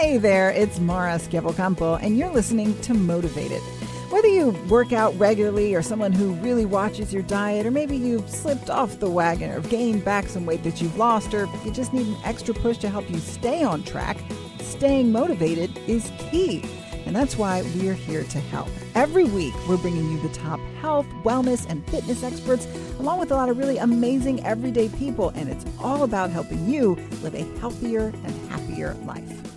Hey there, it's Mara Schiavocampo, and you're listening to Motivated. Whether you work out regularly or someone who really watches your diet, or maybe you've slipped off the wagon or gained back some weight that you've lost, or you just need an extra push to help you stay on track, staying motivated is key. And that's why we're here to help. Every week, we're bringing you the top health, wellness, and fitness experts, along with a lot of really amazing everyday people. And it's all about helping you live a healthier and happier life.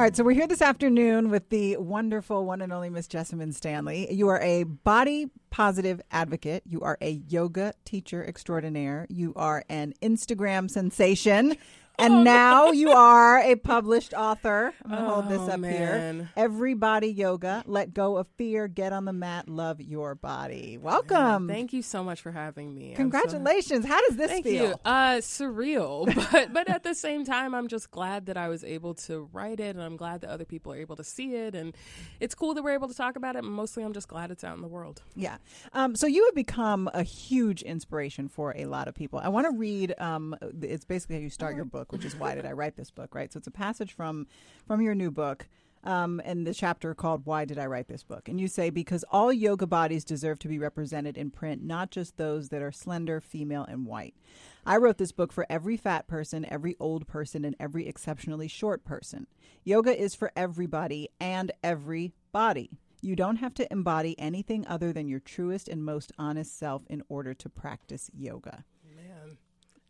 All right, so we're here this afternoon with the wonderful one and only Miss Jessamyn Stanley. You are a body positive advocate. You are a yoga teacher extraordinaire. You are an Instagram sensation. And oh, now you are a published author. I'm going to oh, hold this oh, up man. here. Everybody Yoga. Let go of fear. Get on the mat. Love your body. Welcome. Man, thank you so much for having me. Congratulations. So, How does this thank feel? You. Uh, surreal. but, but at the same time, I'm just glad that I was able to write it and I'm glad that other people are able to see it. And it's cool that we're able to talk about it. Mostly, I'm just glad it's out in the world. Yeah. Um, so you have become a huge inspiration for a lot of people. I want to read, um, it's basically how you start your book which is why did I write this book, right? So it's a passage from from your new book. Um, and the chapter called Why Did I Write This Book? And you say, Because all yoga bodies deserve to be represented in print, not just those that are slender, female, and white. I wrote this book for every fat person, every old person, and every exceptionally short person. Yoga is for everybody and every body. You don't have to embody anything other than your truest and most honest self in order to practice yoga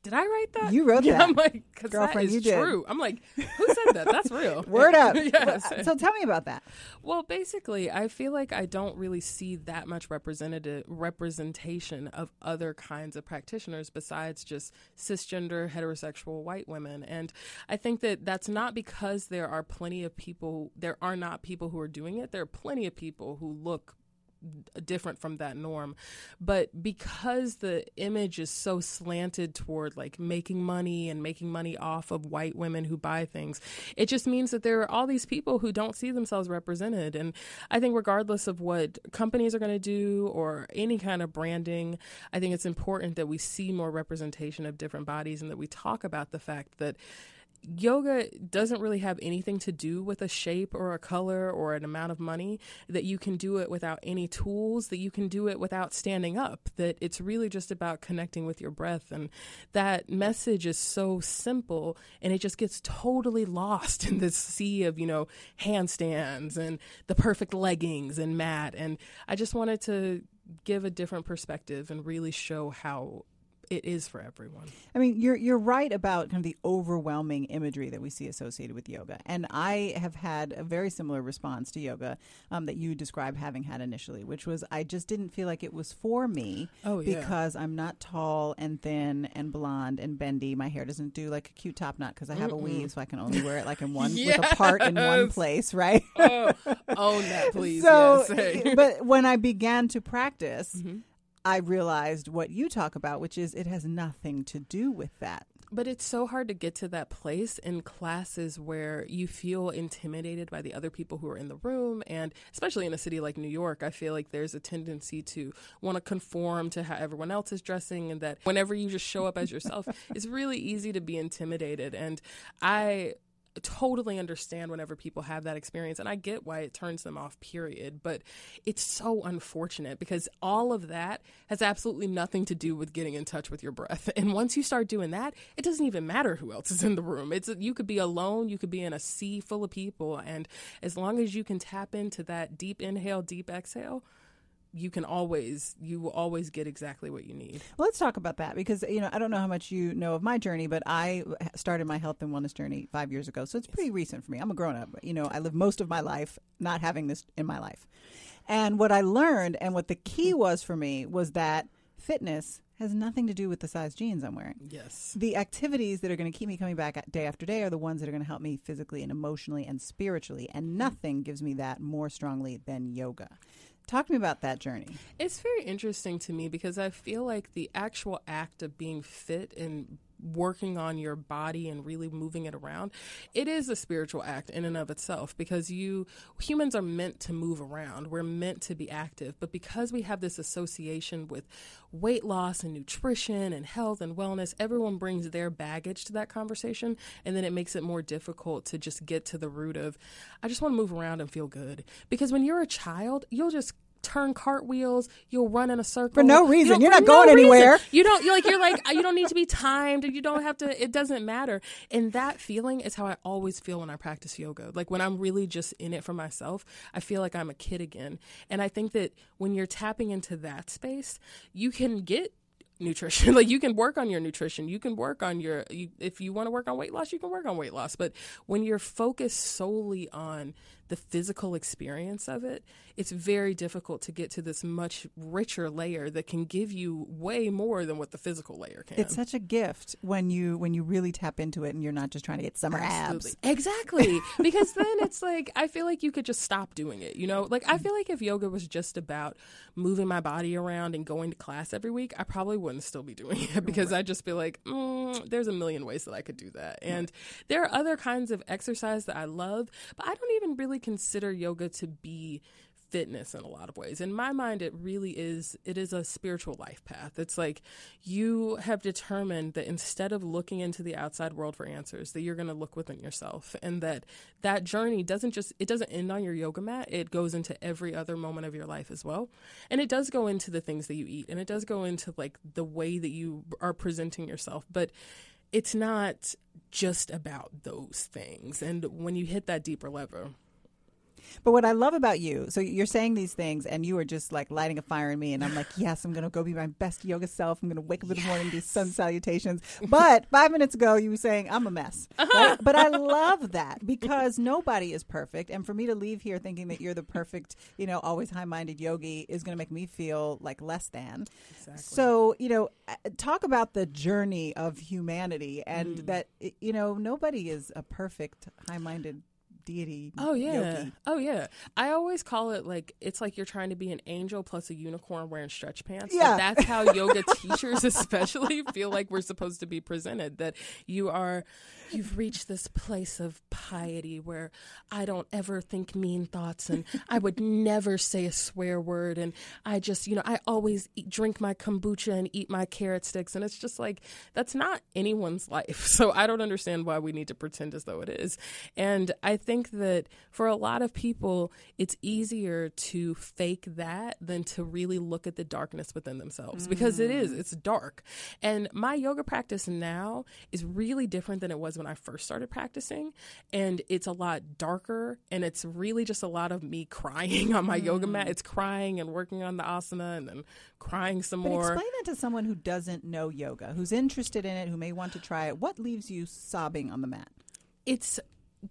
did I write that? You wrote yeah, that. I'm like, because that is you true. I'm like, who said that? That's real. Word up. yes. So tell me about that. Well, basically, I feel like I don't really see that much representative representation of other kinds of practitioners besides just cisgender heterosexual white women, and I think that that's not because there are plenty of people. There are not people who are doing it. There are plenty of people who look different from that norm. But because the image is so slanted toward like making money and making money off of white women who buy things it just means that there are all these people who don't see themselves represented. And i think regardless of what companies are going to do or any kind of branding i think it's important that we see more representation of different bodies and that we talk about the fact that yoga doesn't really have anything to do with a shape or a color or an amount of money that you can do it without any tools that you can do it without standing up that it's really just about connecting with your breath. And that message is so simple and it just gets totally lost in this sea of you know handstands and the perfect leggings and mat. And i just wanted to give a different perspective and really show how it is for everyone. I mean, you're you're right about kind of the overwhelming imagery that we see associated with yoga, and I have had a very similar response to yoga um, that you described having had initially, which was I just didn't feel like it was for me. Oh, yeah. Because I'm not tall and thin and blonde and bendy. My hair doesn't do like a cute top knot because I have Mm-mm. a weave, so I can only wear it like in one yes. with a part in one place, right? oh, own that, please. So, yes. but when I began to practice. Mm-hmm I realized what you talk about, which is it has nothing to do with that. But it's so hard to get to that place in classes where you feel intimidated by the other people who are in the room. And especially in a city like New York, I feel like there's a tendency to want to conform to how everyone else is dressing. And that whenever you just show up as yourself, it's really easy to be intimidated. And I totally understand whenever people have that experience and I get why it turns them off period but it's so unfortunate because all of that has absolutely nothing to do with getting in touch with your breath. And once you start doing that it doesn't even matter who else is in the room. It's you could be alone you could be in a sea full of people and as long as you can tap into that deep inhale deep exhale you can always you will always get exactly what you need. Well, let's talk about that because you know I don't know how much you know of my journey, but I started my health and wellness journey five years ago, so it's pretty recent for me. I'm a grown up. You know, I lived most of my life not having this in my life, and what I learned and what the key mm. was for me was that fitness has nothing to do with the size jeans I'm wearing. Yes. The activities that are going to keep me coming back day after day are the ones that are going to help me physically and emotionally and spiritually. And mm. nothing gives me that more strongly than yoga. Talk to me about that journey. It's very interesting to me because I feel like the actual act of being fit and working on your body and really moving it around, it is a spiritual act in and of itself because you humans are meant to move around. We're meant to be active, but because we have this association with weight loss and nutrition and health and wellness, everyone brings their baggage to that conversation and then it makes it more difficult to just get to the root of I just want to move around and feel good. Because when you're a child, you'll just turn cartwheels. You'll run in a circle for no reason. You are not going no anywhere. Reason. You don't. You're like you're like you don't need to be timed. You don't have to. It doesn't matter. And that feeling is how I always feel when I practice yoga. Like when I'm really just in it for myself, I feel like I'm a kid again. And I think that when you're tapping into that space, you can get nutrition. like you can work on your nutrition. You can work on your you, if you want to work on weight loss, you can work on weight loss. But when you're focused solely on the physical experience of it, it's very difficult to get to this much richer layer that can give you way more than what the physical layer can. It's such a gift when you when you really tap into it and you're not just trying to get summer Absolutely. abs. Exactly. because then it's like I feel like you could just stop doing it, you know? Like I feel like if yoga was just about moving my body around and going to class every week, I probably wouldn't still be doing it because right. I'd just be like, mm, there's a million ways that I could do that. And right. there are other kinds of exercise that I love, but I don't even really consider yoga to be fitness in a lot of ways. In my mind, it really is. It is a spiritual life path. It's like you have determined that instead of looking into the outside world for answers, that you're going to look within yourself, and that that journey doesn't just it doesn't end on your yoga mat. It goes into every other moment of your life as well, and it does go into the things that you eat, and it does go into like the way that you are presenting yourself, but it's not just about those things. And when you hit that deeper level, but what I love about you, so you're saying these things and you are just like lighting a fire in me. And I'm like, yes, I'm going to go be my best yoga self. I'm going to wake up in the morning, do sun salutations. But five minutes ago, you were saying I'm a mess. Right? But I love that because nobody is perfect. And for me to leave here thinking that you're the perfect, you know, always high minded yogi is going to make me feel like less than. Exactly. So, you know, uh, talk about the journey of humanity and mm. that, you know, nobody is a perfect high minded deity. Oh yeah. Yogi. Oh yeah. I always call it like it's like you're trying to be an angel plus a unicorn wearing stretch pants. Yeah. That's how yoga teachers especially feel like we're supposed to be presented. That you are you've reached this place of piety where I don't ever think mean thoughts and I would never say a swear word and I just, you know, I always eat, drink my kombucha and eat my carrot sticks and it's just like that's not anyone's life. So I don't understand why we need to pretend as though it is. And I think think that for a lot of people, it's easier to fake that than to really look at the darkness within themselves mm. because it is, mm. it's dark. And my yoga practice now is really different than it was when I first started practicing. And it's a lot darker and it's really just a lot of me crying on my mm. yoga mat. Mm. It's crying and working on the asana and then crying some but more. Explain that to someone who doesn't know yoga, who's interested in it, who may want to try it. What leaves you sobbing on the mat? It's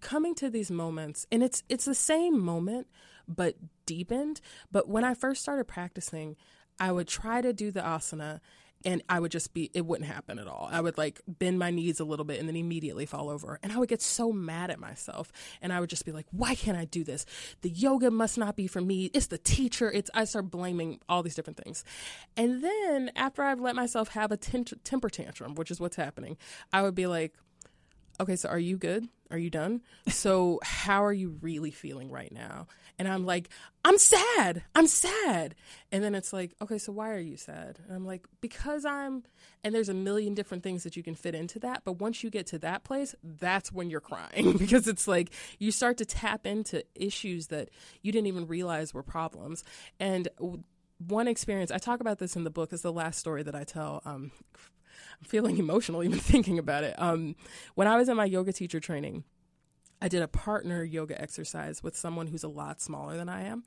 coming to these moments and it's it's the same moment but deepened but when i first started practicing i would try to do the asana and I would just be, it wouldn't happen at all. I would like bend my knees a little bit and then immediately fall over. And I would get so mad at myself. And I would just be like, why can't I do this? The yoga must not be for me. It's the teacher. It's, I start blaming all these different things. And then after I've let myself have a temper tantrum, which is what's happening, I would be like, okay, so are you good? Are you done? So, how are you really feeling right now? And I'm like, I'm sad. I'm sad. And then it's like, okay, so why are you sad? And I'm like, because I'm, and there's a million different things that you can fit into that. But once you get to that place, that's when you're crying because it's like you start to tap into issues that you didn't even realize were problems. And one experience, I talk about this in the book, is the last story that I tell. Um, feeling emotional even thinking about it. Um, when I was in my yoga teacher training, I did a partner yoga exercise with someone who's a lot smaller than I am.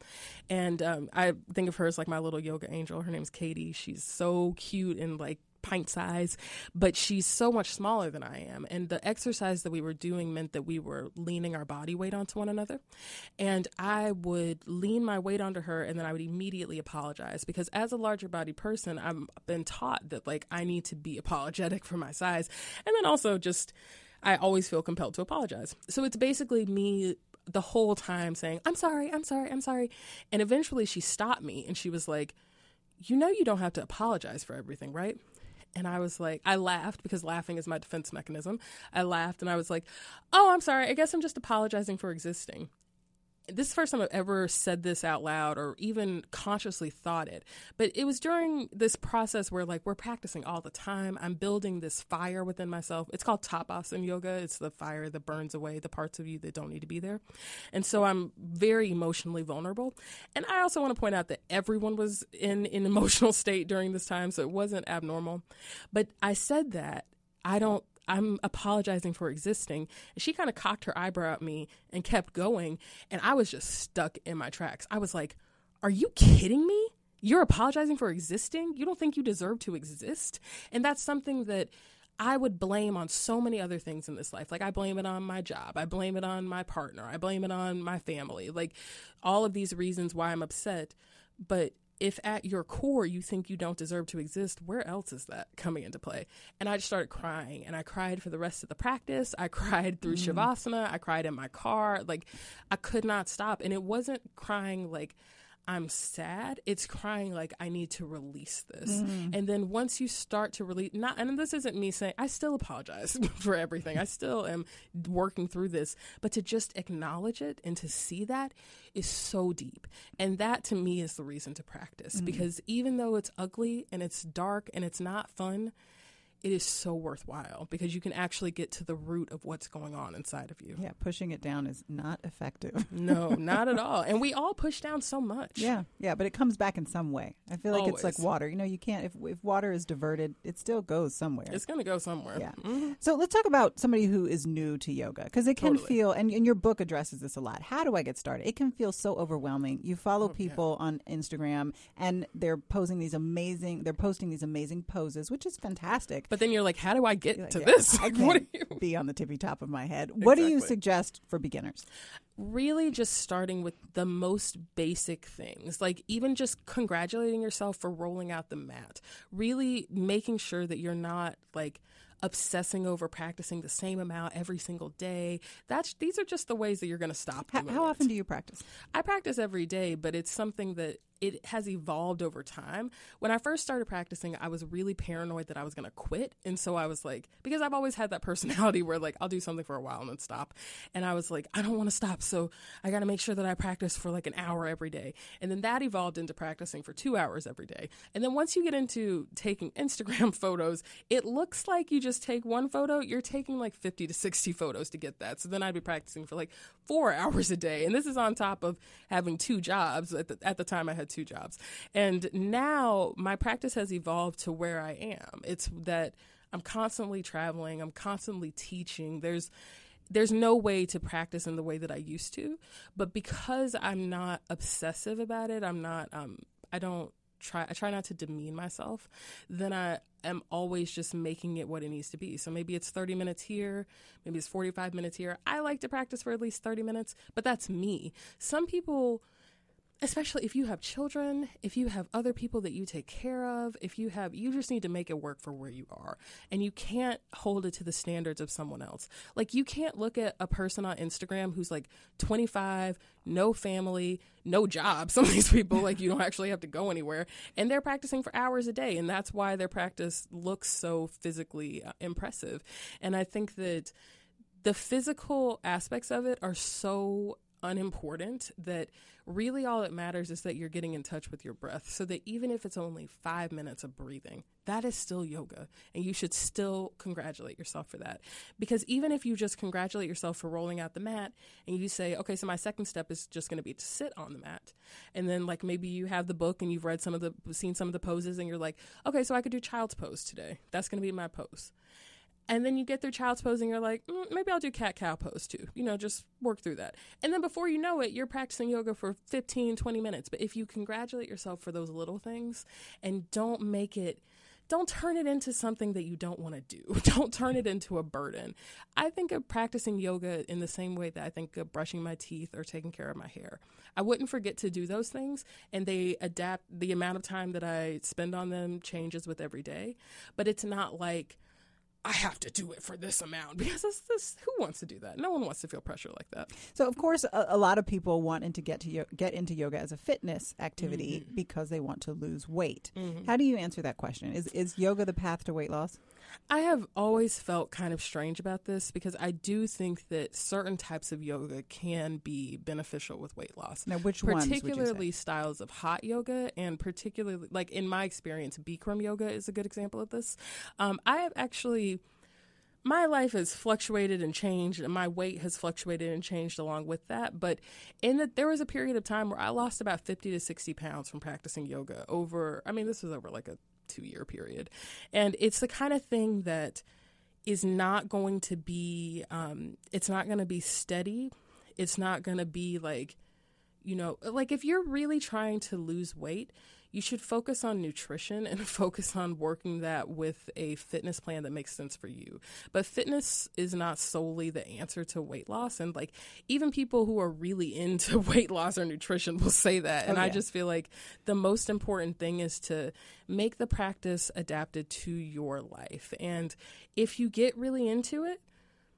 And um, I think of her as like my little yoga angel. Her name's Katie. She's so cute and like pint size, but she's so much smaller than I am. And the exercise that we were doing meant that we were leaning our body weight onto one another. And I would lean my weight onto her and then I would immediately apologize because as a larger body person, I've been taught that like I need to be apologetic for my size. And then also just, I always feel compelled to apologize. So it's basically me the whole time saying, I'm sorry, I'm sorry, I'm sorry. And eventually she stopped me and she was like, You know, you don't have to apologize for everything, right? And I was like, I laughed because laughing is my defense mechanism. I laughed and I was like, oh, I'm sorry. I guess I'm just apologizing for existing this is the first time I've ever said this out loud or even consciously thought it. But it was during this process where, like, we're practicing all the time. I'm building this fire within myself. It's called tapas in yoga. It's the fire that burns away the parts of you that don't need to be there. And so I'm very emotionally vulnerable. And I also want to point out that everyone was in an emotional state during this time, so it wasn't abnormal. But I said that I don't I'm apologizing for existing. And she kind of cocked her eyebrow at me and kept going. And I was just stuck in my tracks. I was like, Are you kidding me? You're apologizing for existing? You don't think you deserve to exist? And that's something that I would blame on so many other things in this life. Like, I blame it on my job. I blame it on my partner. I blame it on my family. Like, all of these reasons why I'm upset. But if at your core you think you don't deserve to exist, where else is that coming into play? And I just started crying and I cried for the rest of the practice. I cried through mm. Shavasana. I cried in my car. Like I could not stop. And it wasn't crying like, I'm sad, it's crying like I need to release this. Mm-hmm. And then once you start to release, not, and this isn't me saying I still apologize for everything. I still am working through this, but to just acknowledge it and to see that is so deep. And that to me is the reason to practice mm-hmm. because even though it's ugly and it's dark and it's not fun, it is so worthwhile because you can actually get to the root of what's going on inside of you. Yeah, pushing it down is not effective. no, not at all. And we all push down so much. Yeah, yeah, but it comes back in some way. I feel like Always. it's like water. You know, you can't if if water is diverted, it still goes somewhere. It's going to go somewhere. Yeah. Mm-hmm. So let's talk about somebody who is new to yoga because it can totally. feel and, and your book addresses this a lot. How do I get started? It can feel so overwhelming. You follow oh, people yeah. on Instagram and they're posing these amazing they're posting these amazing poses, which is fantastic. But then you're like, how do I get like, to yeah, this? I can't you... be on the tippy top of my head. What exactly. do you suggest for beginners? Really, just starting with the most basic things, like even just congratulating yourself for rolling out the mat. Really making sure that you're not like obsessing over practicing the same amount every single day. That's these are just the ways that you're going to stop. How, how often do you practice? I practice every day, but it's something that it has evolved over time. When I first started practicing, I was really paranoid that I was going to quit. And so I was like, because I've always had that personality where like I'll do something for a while and then stop. And I was like, I don't want to stop. So I got to make sure that I practice for like an hour every day. And then that evolved into practicing for two hours every day. And then once you get into taking Instagram photos, it looks like you just take one photo, you're taking like 50 to 60 photos to get that. So then I'd be practicing for like four hours a day. And this is on top of having two jobs. At the, at the time, I had two jobs. And now my practice has evolved to where I am. It's that I'm constantly traveling, I'm constantly teaching. There's there's no way to practice in the way that I used to, but because I'm not obsessive about it, I'm not um I don't try I try not to demean myself, then I am always just making it what it needs to be. So maybe it's 30 minutes here, maybe it's 45 minutes here. I like to practice for at least 30 minutes, but that's me. Some people especially if you have children, if you have other people that you take care of, if you have, you just need to make it work for where you are. And you can't hold it to the standards of someone else. Like, you can't look at a person on Instagram who's like 25, no family, no job. Some of these people, like, you don't actually have to go anywhere. And they're practicing for hours a day. And that's why their practice looks so physically uh, impressive. And I think that the physical aspects of it are so unimportant that really all that matters is that you're getting in touch with your breath so that even if it's only five minutes of breathing that is still yoga. And you should still congratulate yourself for that. Because even if you just congratulate yourself for rolling out the mat and you say okay so my second step is just going to be to sit on the mat. And then like maybe you have the book and you've read some of the seen some of the poses and you're like okay so i could do child's pose today. That's going to be my pose and then you get through child's pose and you're like, mm, maybe I'll do cat cow pose too. You know, just work through that. And then before you know it, you're practicing yoga for 15, 20 minutes. But if you congratulate yourself for those little things and don't make it, don't turn it into something that you don't want to do. Don't turn it into a burden. I think of practicing yoga in the same way that I think of brushing my teeth or taking care of my hair. I wouldn't forget to do those things, and they adapt. The amount of time that I spend on them changes with every day. But it's not like, I have to do it for this amount because this, this, who wants to do that? No one wants to feel pressure like that. So, of course, a, a lot of people wanting to get to yo- get into yoga as a fitness activity mm-hmm. because they want to lose weight. Mm-hmm. How do you answer that question? Is is yoga the path to weight loss? I have always felt kind of strange about this because I do think that certain types of yoga can be beneficial with weight loss. Now, which particularly styles of hot yoga, and particularly like in my experience, Bikram yoga is a good example of this. Um, I have actually my life has fluctuated and changed and my weight has fluctuated and changed along with that but in that there was a period of time where i lost about 50 to 60 pounds from practicing yoga over i mean this was over like a two year period. And it's the kind of thing that is not going to be, um, it's not going to be steady. It's not going to be like, you know, like if you're really trying to lose weight, you should focus on nutrition and focus on working that with a fitness plan that makes sense for you. But fitness is not solely the answer to weight loss. And like even people who are really into weight loss or nutrition will say that. Oh, and oh, yeah. I just feel like the most important thing is to make the practice adapted to your life. And if you get really into it,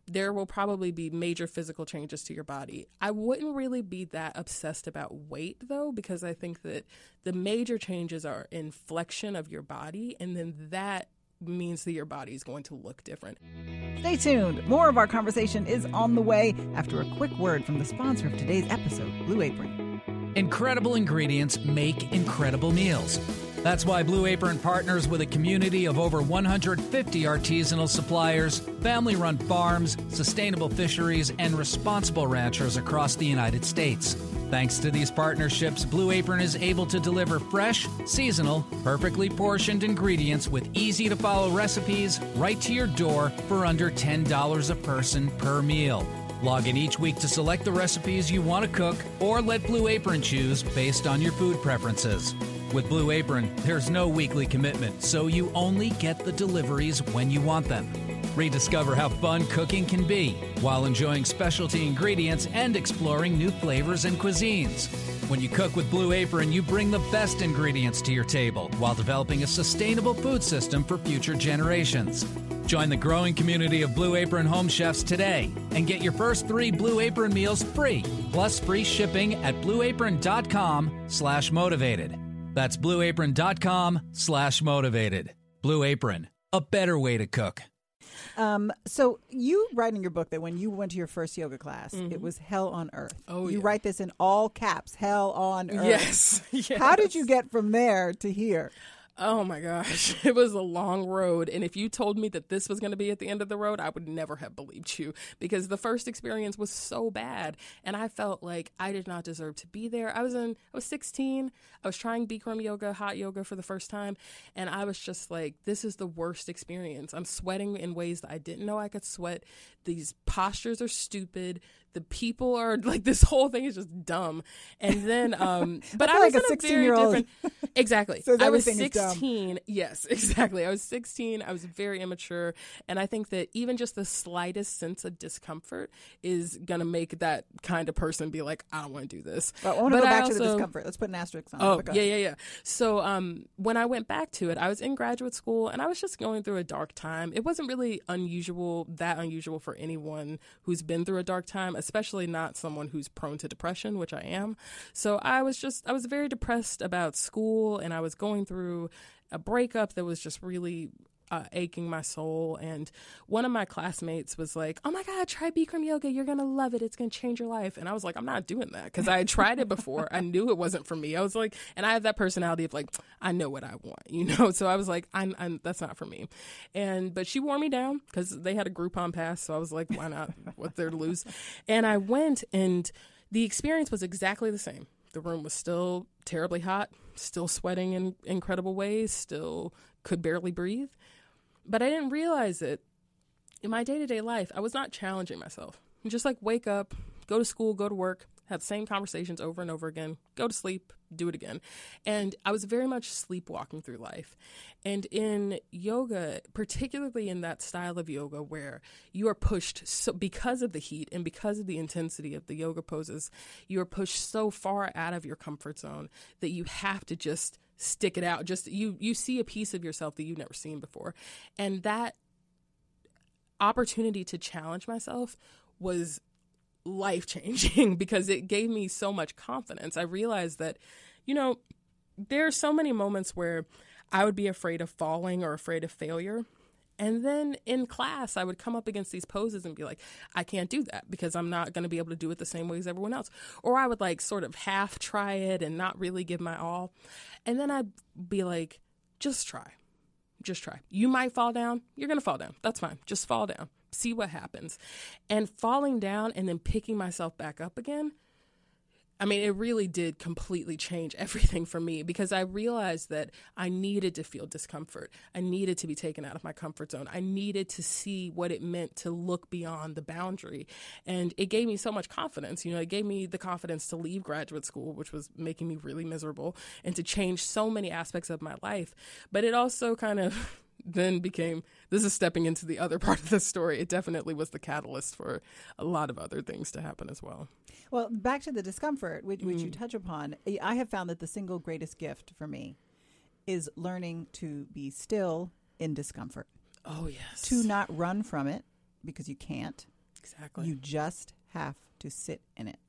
there will probably be major physical changes to your body. I wouldn't really be that obsessed about weight though, because I think that the major changes are inflection of your body, and then that means that your body is going to look different. Stay tuned. More of our conversation is on the way after a quick word from the sponsor of today's episode, Blue Apron. Incredible ingredients make incredible meals. That's why Blue Apron partners with a community of over 150 artisanal suppliers, family run farms, sustainable fisheries, and responsible ranchers across the United States. Thanks to these partnerships, Blue Apron is able to deliver fresh, seasonal, perfectly portioned ingredients with easy to follow recipes right to your door for under $10 a person per meal. Log in each week to select the recipes you want to cook or let Blue Apron choose based on your food preferences. With Blue Apron, there's no weekly commitment, so you only get the deliveries when you want them. Rediscover how fun cooking can be while enjoying specialty ingredients and exploring new flavors and cuisines. When you cook with Blue Apron, you bring the best ingredients to your table while developing a sustainable food system for future generations. Join the growing community of Blue Apron home chefs today and get your first three Blue Apron meals free, plus free shipping at blueapron.com slash motivated. That's blueapron.com slash motivated. Blue Apron, a better way to cook. Um, so you write in your book that when you went to your first yoga class, mm-hmm. it was hell on earth. Oh, you yeah. write this in all caps, hell on earth. Yes. yes. How did you get from there to here? Oh my gosh, it was a long road. And if you told me that this was going to be at the end of the road, I would never have believed you because the first experience was so bad. And I felt like I did not deserve to be there. I was in, I was 16. I was trying Bikram yoga, hot yoga for the first time. And I was just like, this is the worst experience. I'm sweating in ways that I didn't know I could sweat. These postures are stupid the people are like this whole thing is just dumb. And then, um, but I, I was like a sixteen year old. Exactly. so I was sixteen. Yes, exactly. I was sixteen. I was very immature, and I think that even just the slightest sense of discomfort is gonna make that kind of person be like, I don't want to do this. Well, I want to go back also, to the discomfort. Let's put an asterisk on. Oh, yeah, yeah, yeah. So, um, when I went back to it, I was in graduate school, and I was just going through a dark time. It wasn't really unusual, that unusual for anyone who's been through a dark time especially not someone who's prone to depression, which I am. So I was just, I was very depressed about school and I was going through a breakup that was just really uh, aching my soul. And one of my classmates was like, "Oh my God, try Bikram yoga. You're gonna love it. It's gonna change your life." And I was like, "I'm not doing that because I had tried it before. I knew it wasn't for me. I was like, and I have that personality of like, I know what I want, you know. So I was like, I'm, I'm that's not for me. And but she wore me down because they had a Groupon pass. So I was like, why not? What's there to lose? And I went, and the experience was exactly the same. The room was still terribly hot, still sweating in incredible ways, still could barely breathe. But I didn't realize it in my day to day life. I was not challenging myself. Just like wake up, go to school, go to work, have the same conversations over and over again, go to sleep, do it again. And I was very much sleepwalking through life. And in yoga, particularly in that style of yoga where you are pushed so because of the heat and because of the intensity of the yoga poses, you are pushed so far out of your comfort zone that you have to just stick it out just you you see a piece of yourself that you've never seen before and that opportunity to challenge myself was life changing because it gave me so much confidence. I realized that, you know, there are so many moments where I would be afraid of falling or afraid of failure. And then in class, I would come up against these poses and be like, I can't do that because I'm not going to be able to do it the same way as everyone else. Or I would like sort of half try it and not really give my all. And then I'd be like, just try. Just try. You might fall down. You're going to fall down. That's fine. Just fall down. See what happens. And falling down and then picking myself back up again I mean, it really did completely change everything for me because I realized that I needed to feel discomfort. I needed to be taken out of my comfort zone. I needed to see what it meant to look beyond the boundary. And it gave me so much confidence. You know, it gave me the confidence to leave graduate school, which was making me really miserable, and to change so many aspects of my life. But it also kind of then became this is stepping into the other part of the story. It definitely was the catalyst for a lot of other things to happen as well. Well, back to the discomfort, which, which you mm-hmm. touch upon, eh, I have found that the single greatest gift for me is learning to be still in discomfort. Oh, yes. To not run from it because you can't. Exactly. You just have to sit in it.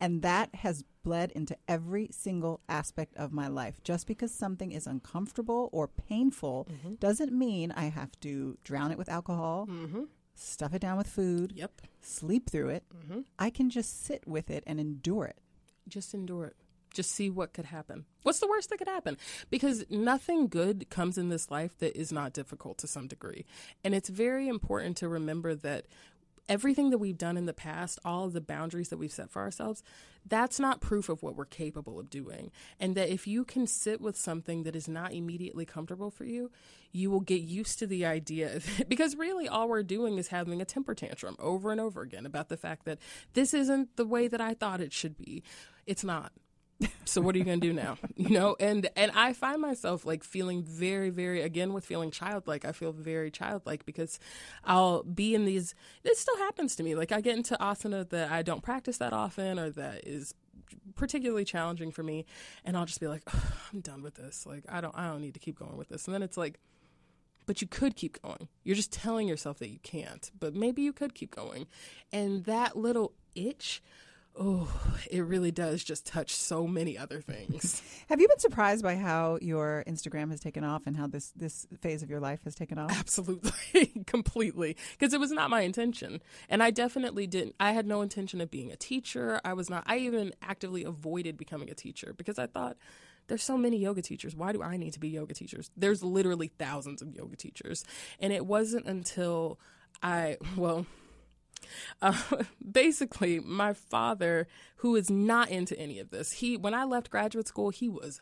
And that has bled into every single aspect of my life. Just because something is uncomfortable or painful mm-hmm. doesn't mean I have to drown it with alcohol, mm-hmm. stuff it down with food, Yep. sleep through it. Mm-hmm. I can just sit with it and endure it. Just endure it. Just see what could happen. What's the worst that could happen? Because nothing good comes in this life that is not difficult to some degree. And it's very important to remember that everything that we've done in the past, all of the boundaries that we've set for ourselves, that's not proof of what we're capable of doing. And that if you can sit with something that is not immediately comfortable for you, you will get used to the idea. Because really, all we're doing is having a temper tantrum over and over again about the fact that this isn't the way that I thought it should be. It's not so what are you going to do now you know and and i find myself like feeling very very again with feeling childlike i feel very childlike because i'll be in these this still happens to me like i get into asana that i don't practice that often or that is particularly challenging for me and i'll just be like i'm done with this like i don't i don't need to keep going with this and then it's like but you could keep going. You're just telling yourself that you can't, but maybe you could keep going. And that little itch oh, it really does just touch so many other things. Have you been surprised by how your Instagram has taken off and how this this phase of your life has taken off? Absolutely, completely, because it was not my intention, and I definitely didn't. I had no intention of being a teacher. I was not. I even actively avoided becoming a teacher because I thought. There's so many yoga teachers. Why do I need to be yoga teachers? There's literally thousands of yoga teachers. And it wasn't until I, well, uh, basically, my father, who is not into any of this, he when I left graduate school, he was.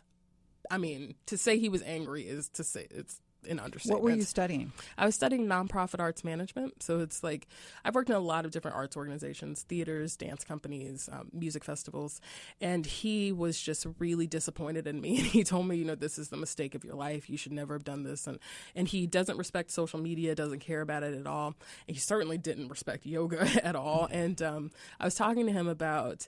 I mean, to say he was angry is to say it's an understatement. What were you studying? I was studying nonprofit arts management. So it's like I've worked in a lot of different arts organizations, theaters, dance companies, um, music festivals. And he was just really disappointed in me. And he told me, you know, this is the mistake of your life. You should never have done this. And, and he doesn't respect social media, doesn't care about it at all. And he certainly didn't respect yoga at all. And um, I was talking to him about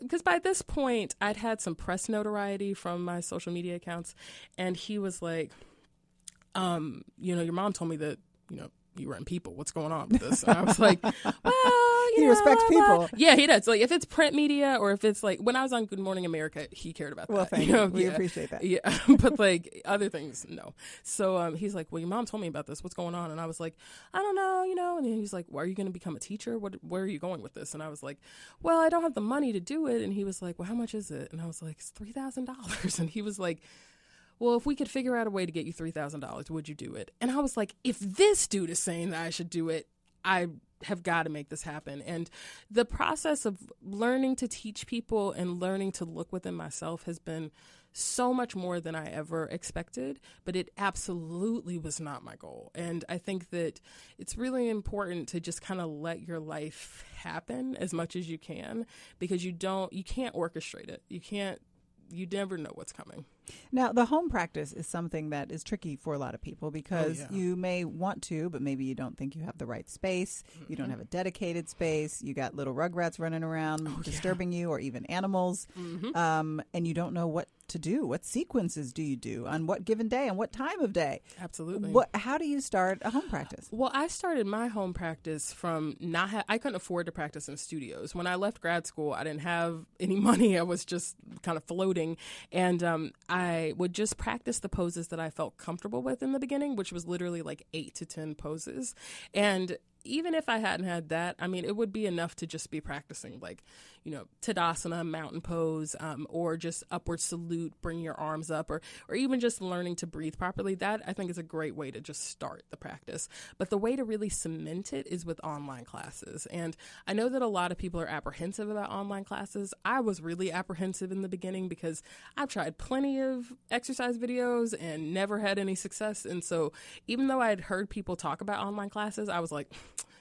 because by this point I'd had some press notoriety from my social media accounts, and he was like, um, you know, your mom told me that, you know, you were in people. What's going on with this? And I was like, well, you He know, respects people. Yeah, he does. Like if it's print media or if it's like when I was on Good Morning America, he cared about Well, that. thank you. know? you. We Yeah. appreciate that. Yeah, but like other things, no. So um, he's like, well, your mom told me about this. What's going on? And I was like, I don't know, you know. And he's like, well, are you going to become a teacher? What? Where are you going with this? And I was like, well, I don't have the money to do it. And he was like, well, how much is it? And I was like, it's three thousand dollars. And he was like well, if we could figure out a way to get you $3,000, would you do it? And I was like, if this dude is saying that I should do it, I have got to make this happen. And the process of learning to teach people and learning to look within myself has been so much more than I ever expected, but it absolutely was not my goal. And I think that it's really important to just kind of let your life happen as much as you can because you don't, you can't orchestrate it. You can't, you never know what's coming. Now, the home practice is something that is tricky for a lot of people because yeah. you may want to, but maybe you don't think you have the right space. You don't have a dedicated space. You got little rugrats running around disturbing you, or even animals, um, and you don't know what to do? What sequences do you do on what given day and what time of day? Absolutely. What? How do you start a home practice? Well, I started my home practice from not. Ha- I couldn't afford to practice in studios. When I left grad school, I didn't have any money. I was just kind of floating, and um, I would just practice the poses that I felt comfortable with in the beginning, which was literally like eight to ten poses, and even if I hadn't had that, I mean, it would be enough to just be practicing, like, you know, Tadasana, mountain pose, um, or just upward salute, bring your arms up, or, or even just learning to breathe properly. That I think is a great way to just start the practice. But the way to really cement it is with online classes. And I know that a lot of people are apprehensive about online classes. I was really apprehensive in the beginning because I've tried plenty of exercise videos and never had any success. And so even though I had heard people talk about online classes, I was like,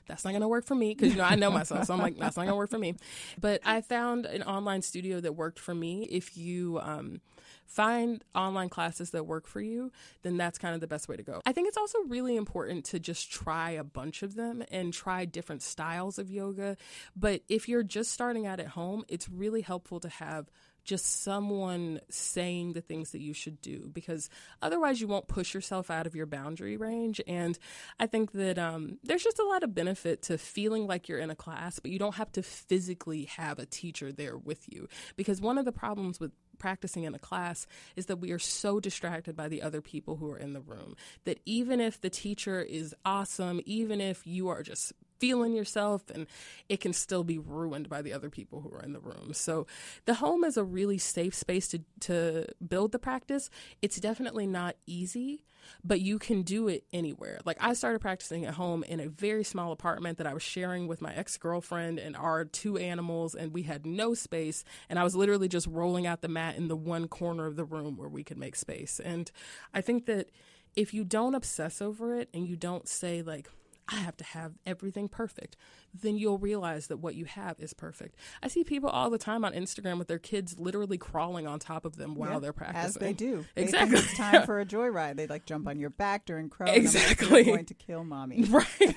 that's not going to work for me because you know I know myself, so I'm like that's not going to work for me. But I found an online studio that worked for me. If you um, find online classes that work for you, then that's kind of the best way to go. I think it's also really important to just try a bunch of them and try different styles of yoga. But if you're just starting out at home, it's really helpful to have just someone saying the things that you should do because otherwise you won't push yourself out of your boundary range. And I think that um, there's just a lot of benefit to feeling like you're in a class, but you don't have to physically have a teacher there with you. Because one of the problems with practicing in a class is that we are so distracted by the other people who are in the room that even if the teacher is awesome, even if you are just feeling yourself and it can still be ruined by the other people who are in the room. So the home is a really safe space to to build the practice. It's definitely not easy, but you can do it anywhere. Like I started practicing at home in a very small apartment that I was sharing with my ex-girlfriend and our two animals and we had no space and I was literally just rolling out the mat in the one corner of the room where we could make space. And I think that if you don't obsess over it and you don't say like I have to have everything perfect, then you'll realize that what you have is perfect. I see people all the time on Instagram with their kids literally crawling on top of them while Yeah, they're practicing. As they do. They Exactly. it's time for a joyride. They like jump on your back during crow. Exactly. You're going to kill mommy. Right. but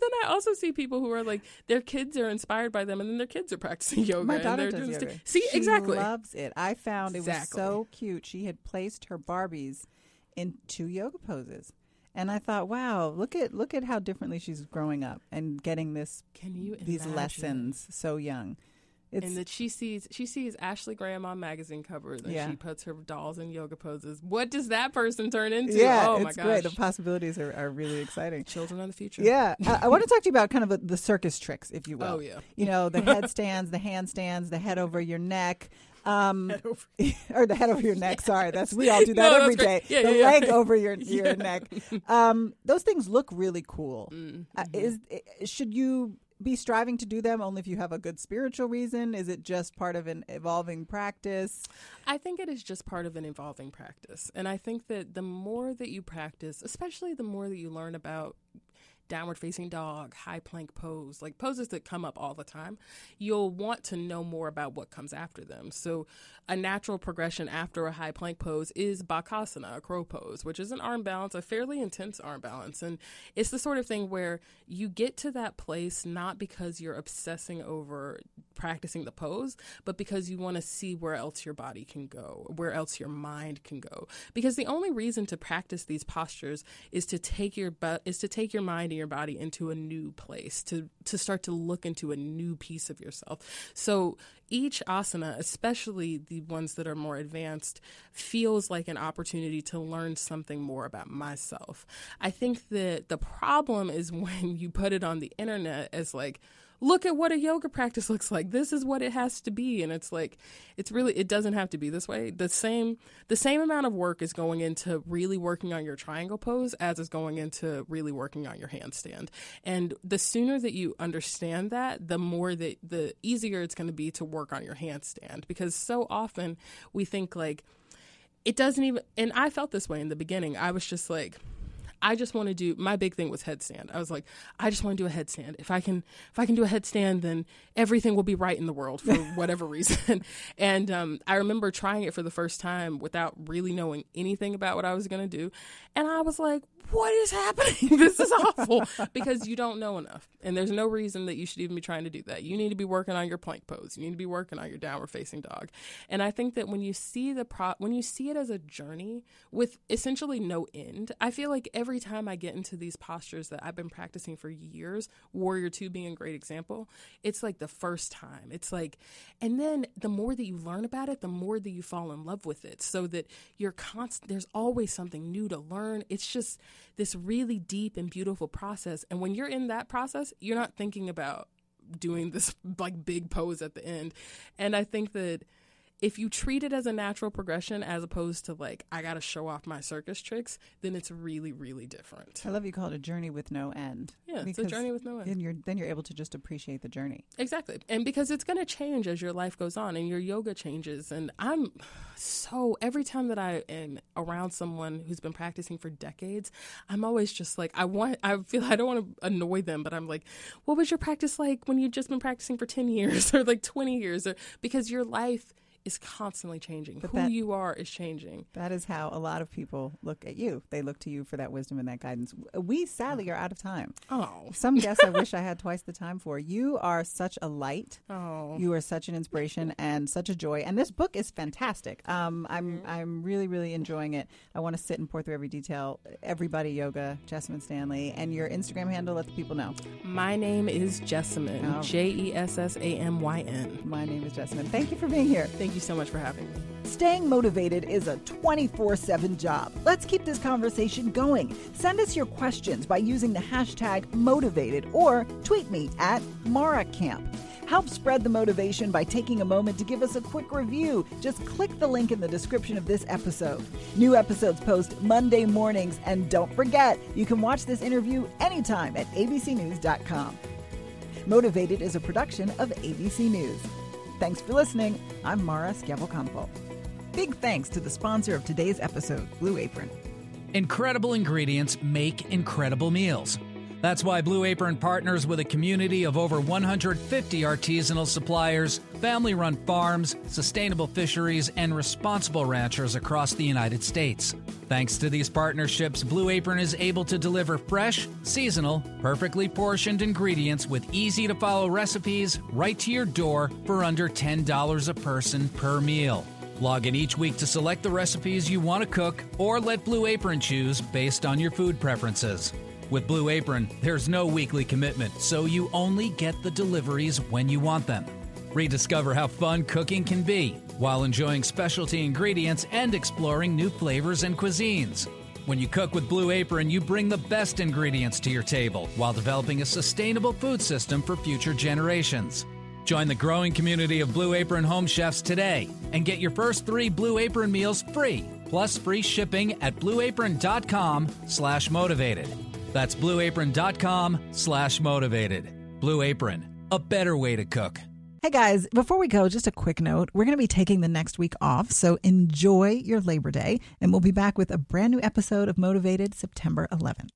then I also see people who are like, their kids are inspired by them and then their kids are practicing yoga. My daughter does yoga. st- See, She exactly. loves it. I found it was so cute. She had placed her Barbies in two yoga poses. And I thought, wow, look at look at how differently she's growing up and getting this Can you these imagine? lessons so young. It's and that she sees she sees Ashley Graham on magazine covers and Yeah. she puts her dolls in yoga poses. What does that person turn into? yeah, oh my it's gosh. great. The possibilities are, are really exciting. Children of the future. Yeah, I, I want to talk to you about kind of a, the circus tricks, if you oh, will. Oh, yeah. You know, the headstands, the handstands, the head over your neck. Um, or the head over your neck. Sorry, that's we all do that No, every day. Yeah, the yeah, yeah. leg over your your neck. Um, those things look really cool. Mm, Uh, is should you be striving to do them only if you have a good spiritual reason? Is it just part of an evolving practice? I think it is just part of an evolving practice. And I think that the more that you practice, especially the more that you learn about downward facing dog, high plank pose, like poses that come up all the time, you'll want to know more about what comes after them. So, a natural progression after a high plank pose is Bakasana, a crow pose, which is an arm balance, a fairly intense arm balance. And it's the sort of thing where you get to that place not because you're obsessing over practicing the pose, but because you want to see where else your body can go, where else your mind can go. Because the only reason to practice these postures is to take your bu- is to take your mind and your body into a new place, to to start to look into a new piece of yourself. So each asana, especially the ones that are more advanced, feels like an opportunity to learn something more about myself. I think that the problem is when you put it on the internet as like look at what a yoga practice looks like. This is what it has to be. And it's like it's really it doesn't have to be this way. The same the same amount of work is going into really working on your triangle pose as is going into really working on your handstand. And the sooner that you understand that the more that the easier it's going to be to work on your handstand. Because so often we think like it doesn't even and I felt this way in the beginning. I was just like I just want to do my big thing was headstand. I was like, I just want to do a headstand. If I can if I can do a headstand, then everything will be right in the world for whatever reason. and um, I remember trying it for the first time without really knowing anything about what I was going to do, and I was like, what is happening? this is awful because you don't know enough. And there's no reason that you should even be trying to do that. You need to be working on your plank pose. You need to be working on your downward facing dog. And I think that when you see the pro when you see it as a journey with essentially no end, I feel like every time I get into these postures that I've been practicing for years, Warrior 2 being a great example, it's like the first time. It's like and then the more that you learn about it, the more that you fall in love with it. So that you're constant there's always something new to learn. It's just this really deep and beautiful process. And when you're in that process, you're not thinking about doing this like big pose at the end. And I think that if you treat it as a natural progression as opposed to like I got to show off my circus tricks, then it's really really different. I love you call it a journey with no end. Yeah, it's a journey with no end. And you're then you're able to just appreciate the journey. Exactly. And because it's going to change as your life goes on and your yoga changes and I'm so every time that I am around someone who's been practicing for decades, I'm always just like I want I feel I don't want to annoy them, but I'm like, what was your practice like when you've just been practicing for 10 years or like 20 years or because your life is constantly changing. But Who that, you are is changing. That is how a lot of people look at you. They look to you for that wisdom and that guidance. We sadly are out of time. Oh. Some guests I wish I had twice the time for. You are such a light. Oh. You are such an inspiration and such a joy. And this book is fantastic. Um, I'm mm-hmm. I'm really, really enjoying it. I want to sit and pore through every detail. Everybody Yoga, Jessamyn Stanley. And your Instagram handle, let the people know. My name is Jessamyn. Oh. J E S S A M Y N. My name is Jessamyn. Thank you for being here. Thank you so much for having me. Staying motivated is a 24 7 job. Let's keep this conversation going. Send us your questions by using the hashtag motivated or tweet me at MaraCamp. Help spread the motivation by taking a moment to give us a quick review. Just click the link in the description of this episode. New episodes post Monday mornings, and don't forget, you can watch this interview anytime at abcnews.com. Motivated is a production of ABC News. Thanks for listening. I'm Mara Schiavocampo. Big thanks to the sponsor of today's episode, Blue Apron. Incredible ingredients make incredible meals. That's why Blue Apron partners with a community of over 150 artisanal suppliers, family run farms, sustainable fisheries, and responsible ranchers across the United States. Thanks to these partnerships, Blue Apron is able to deliver fresh, seasonal, perfectly portioned ingredients with easy to follow recipes right to your door for under $10 a person per meal. Log in each week to select the recipes you want to cook or let Blue Apron choose based on your food preferences. With Blue Apron, there's no weekly commitment, so you only get the deliveries when you want them. Rediscover how fun cooking can be while enjoying specialty ingredients and exploring new flavors and cuisines. When you cook with Blue Apron, you bring the best ingredients to your table while developing a sustainable food system for future generations. Join the growing community of Blue Apron home chefs today and get your first three Blue Apron meals free, plus free shipping at blueapron.com slash motivated. That's blueapron.com slash motivated. Blue Apron, a better way to cook. Hey guys, before we go, just a quick note. We're going to be taking the next week off, so enjoy your Labor Day, and we'll be back with a brand new episode of Motivated September 11th.